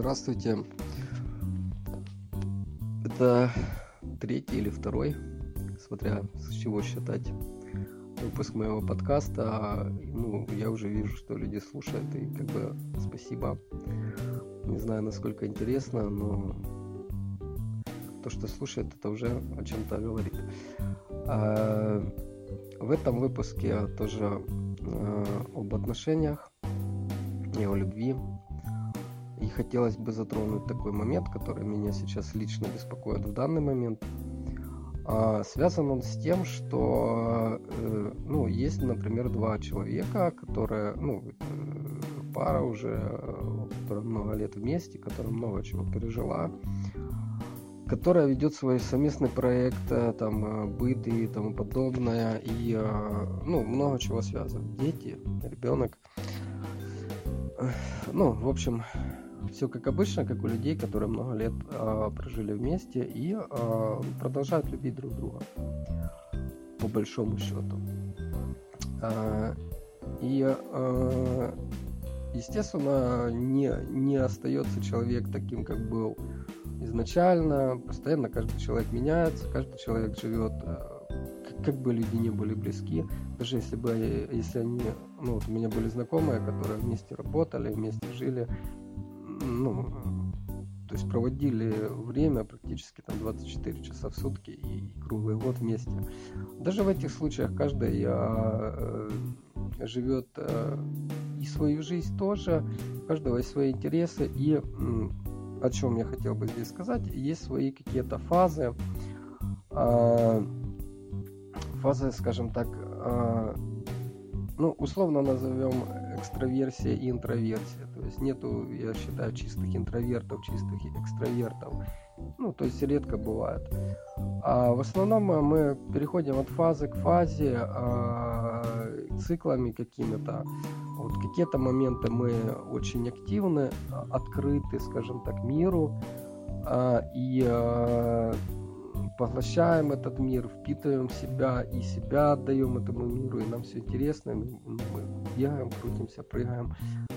Здравствуйте. Это третий или второй, смотря с чего считать, выпуск моего подкаста. Ну, я уже вижу, что люди слушают, и как бы спасибо. Не знаю, насколько интересно, но то, что слушает, это уже о чем-то говорит. А в этом выпуске тоже а, об отношениях и о любви, и хотелось бы затронуть такой момент, который меня сейчас лично беспокоит в данный момент. А, связан он с тем, что э, ну, есть, например, два человека, которые, ну, э, пара уже, которая много лет вместе, которая много чего пережила, которая ведет свой совместный проект, э, там, быт и тому подобное, и, ну, много чего связано. Дети, ребенок. Ну, в общем, все как обычно, как у людей, которые много лет э, прожили вместе и э, продолжают любить друг друга, по большому счету. Э, и, э, естественно, не, не остается человек таким, как был изначально. Постоянно каждый человек меняется, каждый человек живет, э, как бы люди не были близки. Даже если бы, если они, ну вот у меня были знакомые, которые вместе работали, вместе жили, ну, то есть проводили время практически там 24 часа в сутки и круглый год вместе. Даже в этих случаях каждый э, живет э, и свою жизнь тоже, у каждого есть свои интересы и о чем я хотел бы здесь сказать, есть свои какие-то фазы, э, фазы, скажем так, э, ну, условно назовем экстраверсия и интроверсия. То есть нету, я считаю, чистых интровертов, чистых экстравертов. Ну, то есть редко бывает. А в основном мы переходим от фазы к фазе а, циклами какими-то. Вот какие-то моменты мы очень активны, открыты, скажем так, миру. А, и а, поглощаем этот мир, впитываем себя и себя отдаем этому миру, и нам все интересно, мы, мы бегаем, крутимся, прыгаем,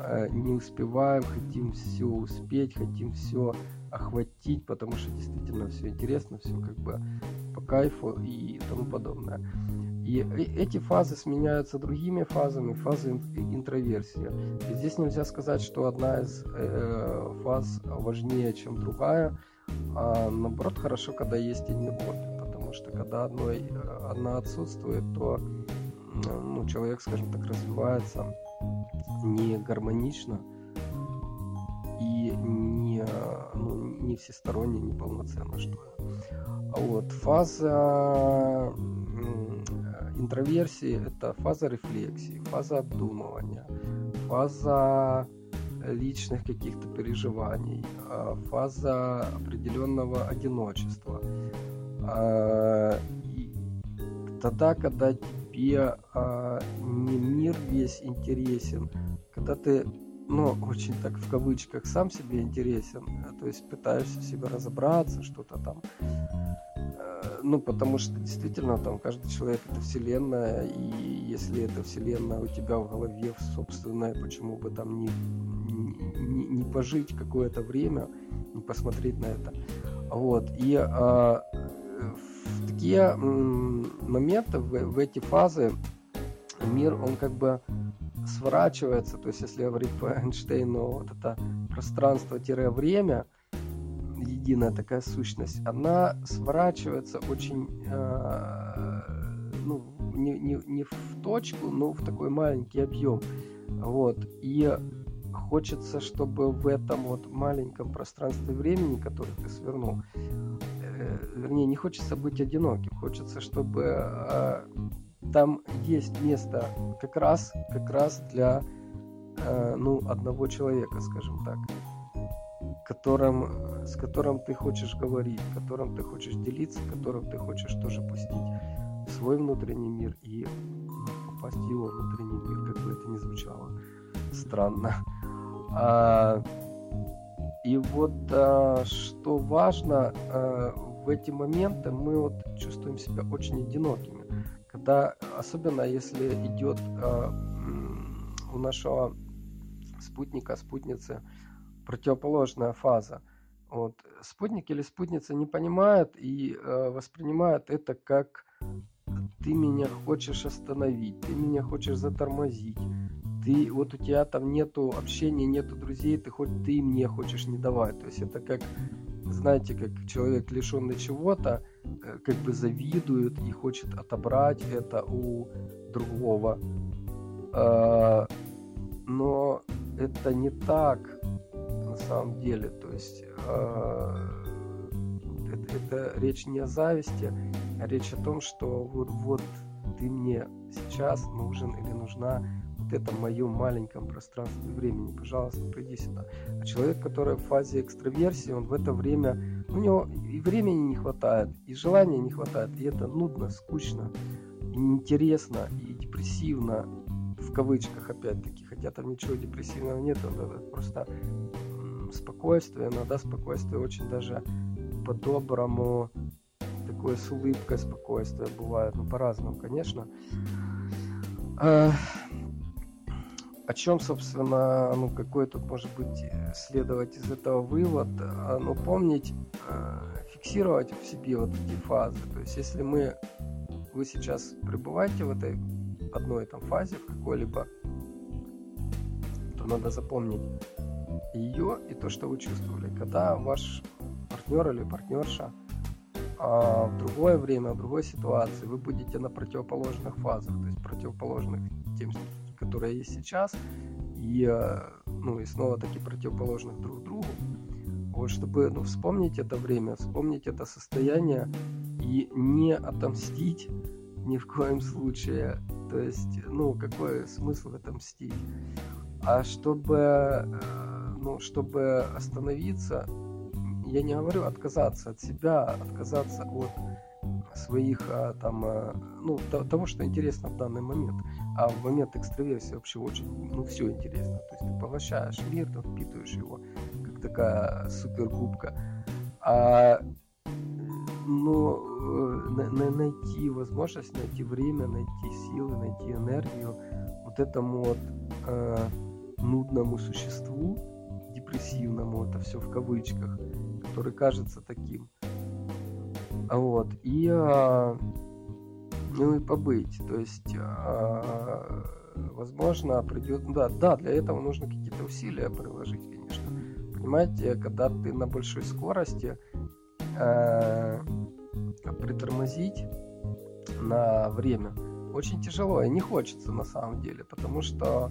э, не успеваем, хотим все успеть, хотим все охватить, потому что действительно все интересно, все как бы по кайфу и тому подобное. И эти фазы сменяются другими фазами, фазы интроверсии. И здесь нельзя сказать, что одна из э, фаз важнее, чем другая. А наоборот, хорошо, когда есть и не обе, потому что когда одной, э, одна отсутствует, то ну, человек, скажем так, развивается не гармонично и не, ну, не всесторонне, не полноценно, что ли. Вот. Фаза интроверсии – это фаза рефлексии, фаза обдумывания, фаза личных каких-то переживаний, а, фаза определенного одиночества. А, и тогда, когда тебе а, не мир весь интересен, когда ты ну, очень так в кавычках, сам себе интересен, то есть пытаешься в себе разобраться, что-то там, ну, потому что действительно там каждый человек это вселенная, и если эта вселенная у тебя в голове собственная, почему бы там не, не, пожить какое-то время, не посмотреть на это. Вот. И а, в такие моменты, в, в эти фазы мир, он как бы сворачивается, то есть если говорить по Эйнштейну, вот это пространство-время, единая такая сущность, она сворачивается очень, э, ну, не, не, не в точку, но в такой маленький объем. Вот. И хочется, чтобы в этом вот маленьком пространстве времени, которое ты свернул, э, вернее, не хочется быть одиноким, хочется, чтобы э, там есть место как раз, как раз для э, ну, одного человека, скажем так, которым, с которым ты хочешь говорить, которым ты хочешь делиться, которым ты хочешь тоже пустить свой внутренний мир и попасть в его внутренний мир, как бы это ни звучало странно. А, и вот а, что важно, а, в эти моменты мы вот чувствуем себя очень одинокими. Когда, особенно если идет у нашего спутника, спутницы противоположная фаза. Вот. Спутник или спутница не понимает и э, воспринимает это как ты меня хочешь остановить, ты меня хочешь затормозить, ты вот у тебя там нету общения, нету друзей, ты хоть ты мне хочешь не давать. То есть это как, знаете, как человек лишенный чего-то, э, как бы завидует и хочет отобрать это у другого. А, но это не так на самом деле. То есть а, это, это речь не о зависти, а речь о том, что вот, вот ты мне сейчас нужен или нужна этом моем маленьком пространстве времени, пожалуйста, приди сюда. А человек, который в фазе экстраверсии, он в это время, у него и времени не хватает, и желания не хватает, и это нудно, скучно, и неинтересно, и депрессивно, в кавычках опять-таки, хотя там ничего депрессивного нет, это просто спокойствие, иногда спокойствие очень даже по-доброму, такое с улыбкой спокойствие бывает, ну по-разному, конечно. О чем, собственно, ну какой тут может быть следовать из этого вывод? А, ну помнить, а, фиксировать в себе вот эти фазы. То есть если мы, вы сейчас пребываете в этой одной там фазе, в какой-либо, то надо запомнить ее и то, что вы чувствовали. Когда ваш партнер или партнерша а в другое время, в другой ситуации вы будете на противоположных фазах, то есть противоположных тем, которые есть сейчас, и, э, ну, и снова таки противоположных друг другу. Вот, чтобы ну, вспомнить это время, вспомнить это состояние и не отомстить ни в коем случае. То есть, ну, какой смысл в этом мстить? А чтобы, э, ну, чтобы остановиться, я не говорю отказаться от себя, отказаться от своих а, там, а, ну, того, что интересно в данный момент. А в момент экстраверсии вообще очень, ну, все интересно. То есть ты поглощаешь мир, ты впитываешь его, как такая супергубка. А ну, на, найти возможность, найти время, найти силы, найти энергию вот этому вот э, нудному существу, депрессивному, это все в кавычках, который кажется таким. Вот. И а, ну и побыть. То есть, а, возможно, придет. Да, да, для этого нужно какие-то усилия приложить, конечно. Понимаете, когда ты на большой скорости а, притормозить на время очень тяжело и не хочется на самом деле, потому что,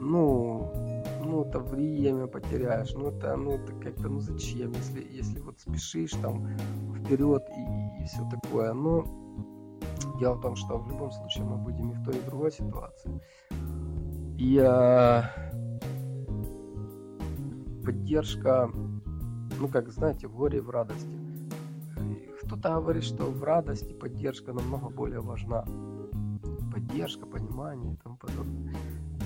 ну, ну, это время потеряешь, ну, это, ну, это как-то, ну, зачем, если, если вот спешишь там вперед и, и все такое, но дело в том, что в любом случае мы будем и в той, и в другой ситуации. И а, поддержка, ну, как знаете, в горе и в радости. Кто-то говорит, что в радости поддержка намного более важна. Поддержка, понимание и тому подобное.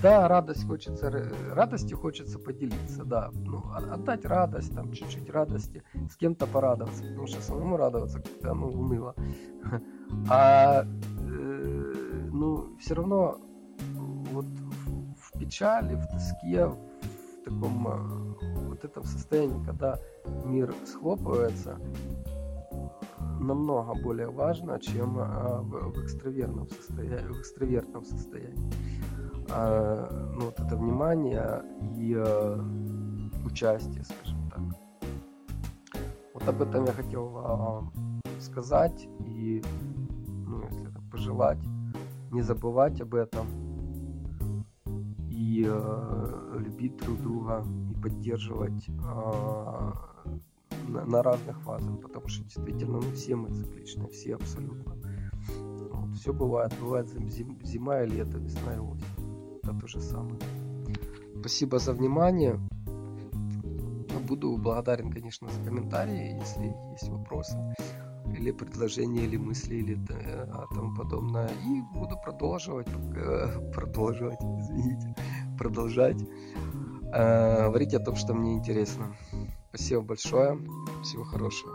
Да, радость хочется, радостью хочется поделиться, да. Ну, отдать радость, там, чуть-чуть радости, с кем-то порадоваться, потому что самому радоваться как-то, ну, уныло. А, э, ну, все равно вот в, в печали, в тоске, в таком э, вот этом состоянии, когда мир схлопывается, намного более важно, чем а, в, в, экстравертном состоянии, в экстравертном состоянии а, ну, вот это внимание и а, участие, скажем так. Вот об этом я хотел вам сказать и, ну, если так пожелать, не забывать об этом и э, любить друг друга и поддерживать э, на, разных фазах, потому что действительно ну, все мы цикличны, все абсолютно. Вот, все бывает, бывает зим, зима и лето, весна и осень это то же самое. Спасибо за внимание. Буду благодарен, конечно, за комментарии, если есть вопросы или предложения, или мысли, или э, тому подобное. И буду продолжать, э, продолжать, извините, продолжать э, говорить о том, что мне интересно. Спасибо большое. Всего хорошего.